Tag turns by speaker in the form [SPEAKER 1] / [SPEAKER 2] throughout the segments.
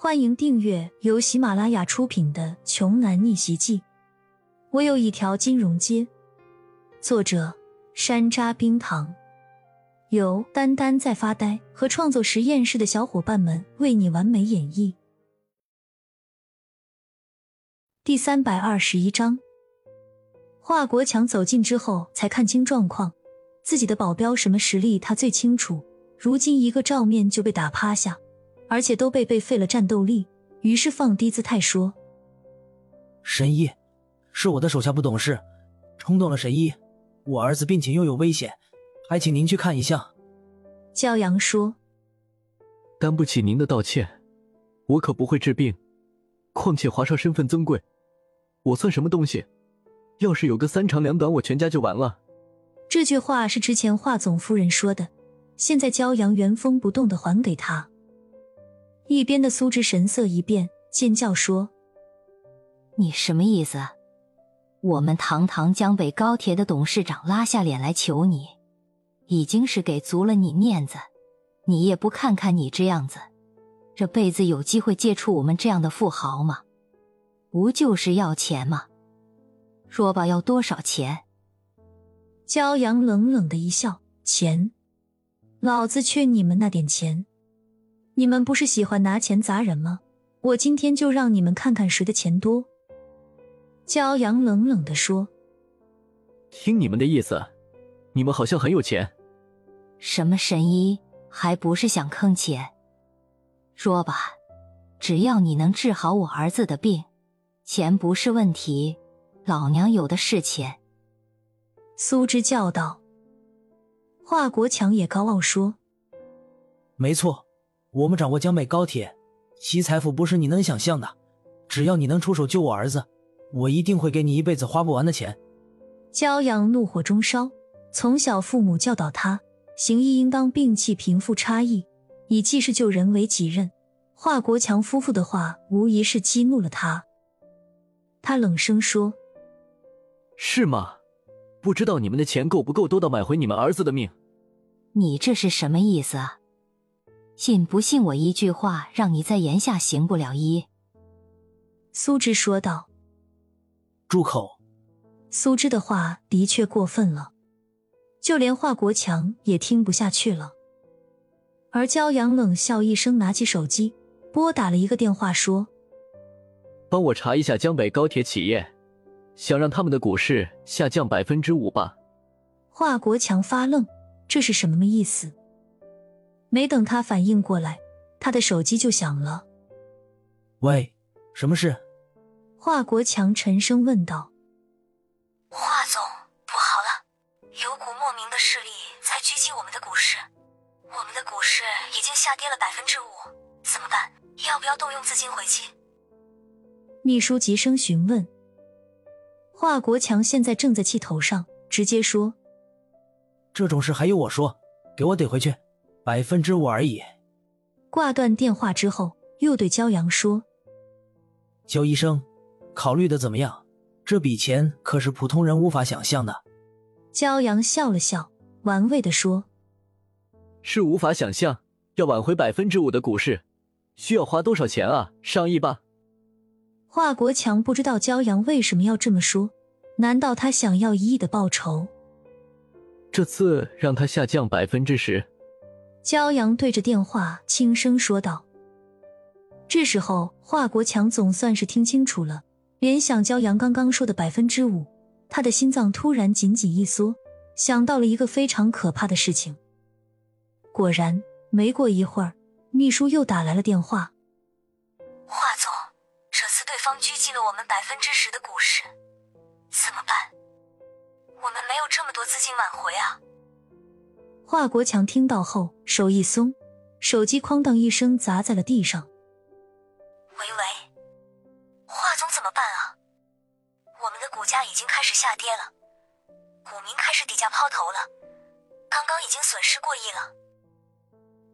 [SPEAKER 1] 欢迎订阅由喜马拉雅出品的《穷男逆袭记》。我有一条金融街。作者：山楂冰糖，由丹丹在发呆和创作实验室的小伙伴们为你完美演绎。第三百二十一章，华国强走近之后才看清状况，自己的保镖什么实力他最清楚。如今一个照面就被打趴下。而且都被被废了战斗力，于是放低姿态说：“
[SPEAKER 2] 神医，是我的手下不懂事，冲动了神医。我儿子病情又有危险，还请您去看一下。”
[SPEAKER 1] 骄阳说：“
[SPEAKER 3] 担不起您的道歉，我可不会治病。况且华少身份尊贵，我算什么东西？要是有个三长两短，我全家就完了。”
[SPEAKER 1] 这句话是之前华总夫人说的，现在骄阳原封不动的还给他。一边的苏芝神色一变，尖叫说：“
[SPEAKER 4] 你什么意思？我们堂堂江北高铁的董事长拉下脸来求你，已经是给足了你面子，你也不看看你这样子，这辈子有机会接触我们这样的富豪吗？不就是要钱吗？说吧，要多少钱？”
[SPEAKER 1] 骄阳冷冷的一笑：“钱，老子缺你们那点钱。”你们不是喜欢拿钱砸人吗？我今天就让你们看看谁的钱多。”骄阳冷冷的说。
[SPEAKER 3] “听你们的意思，你们好像很有钱。
[SPEAKER 4] 什么神医，还不是想坑钱？说吧，只要你能治好我儿子的病，钱不是问题。老娘有的是钱。”
[SPEAKER 1] 苏芝叫道。华国强也高傲说：“
[SPEAKER 2] 没错。”我们掌握江北高铁，其财富不是你能想象的。只要你能出手救我儿子，我一定会给你一辈子花不完的钱。
[SPEAKER 1] 骄阳怒火中烧，从小父母教导他，行医应当摒弃贫富差异，以济世救人为己任。华国强夫妇的话，无疑是激怒了他。他冷声说：“
[SPEAKER 3] 是吗？不知道你们的钱够不够多到买回你们儿子的命？
[SPEAKER 4] 你这是什么意思啊？”信不信我一句话，让你在檐下行不了医？”
[SPEAKER 1] 苏芝说道。
[SPEAKER 2] “住口！”
[SPEAKER 1] 苏芝的话的确过分了，就连华国强也听不下去了。而骄阳冷笑一声，拿起手机拨打了一个电话，说：“
[SPEAKER 3] 帮我查一下江北高铁企业，想让他们的股市下降百分之五吧。”
[SPEAKER 1] 华国强发愣，这是什么意思？没等他反应过来，他的手机就响了。
[SPEAKER 2] 喂，什么事？
[SPEAKER 1] 华国强沉声问道。
[SPEAKER 5] 华总，不好了，有股莫名的势力在狙击我们的股市，我们的股市已经下跌了百分之五，怎么办？要不要动用资金回击？
[SPEAKER 1] 秘书急声询问。华国强现在正在气头上，直接说：“
[SPEAKER 2] 这种事还用我说？给我怼回去！”百分之五而已。
[SPEAKER 1] 挂断电话之后，又对焦阳说：“
[SPEAKER 2] 焦医生，考虑的怎么样？这笔钱可是普通人无法想象的。”
[SPEAKER 1] 焦阳笑了笑，玩味的说：“
[SPEAKER 3] 是无法想象，要挽回百分之五的股市，需要花多少钱啊？上亿吧。”
[SPEAKER 1] 华国强不知道焦阳为什么要这么说，难道他想要一亿的报酬？
[SPEAKER 3] 这次让他下降百分之十。
[SPEAKER 1] 骄阳对着电话轻声说道。这时候，华国强总算是听清楚了，联想骄阳刚刚说的百分之五，他的心脏突然紧紧一缩，想到了一个非常可怕的事情。果然，没过一会儿，秘书又打来了电话。
[SPEAKER 5] 华总，这次对方狙击了我们百分之十的股市，怎么办？我们没有这么多资金挽回啊。
[SPEAKER 1] 华国强听到后，手一松，手机哐当一声砸在了地上。
[SPEAKER 5] 喂喂，华总怎么办啊？我们的股价已经开始下跌了，股民开始底价抛投了，刚刚已经损失过亿了。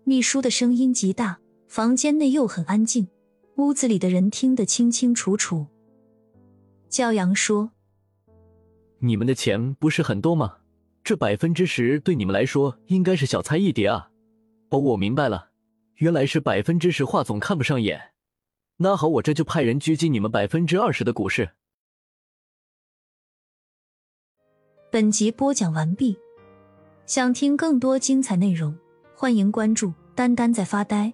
[SPEAKER 1] 秘书的声音极大，房间内又很安静，屋子里的人听得清清楚楚。骄阳说：“
[SPEAKER 3] 你们的钱不是很多吗？”这百分之十对你们来说应该是小菜一碟啊！哦，我明白了，原来是百分之十，华总看不上眼，那好，我这就派人狙击你们百分之二十的股市。
[SPEAKER 1] 本集播讲完毕，想听更多精彩内容，欢迎关注“丹丹在发呆”。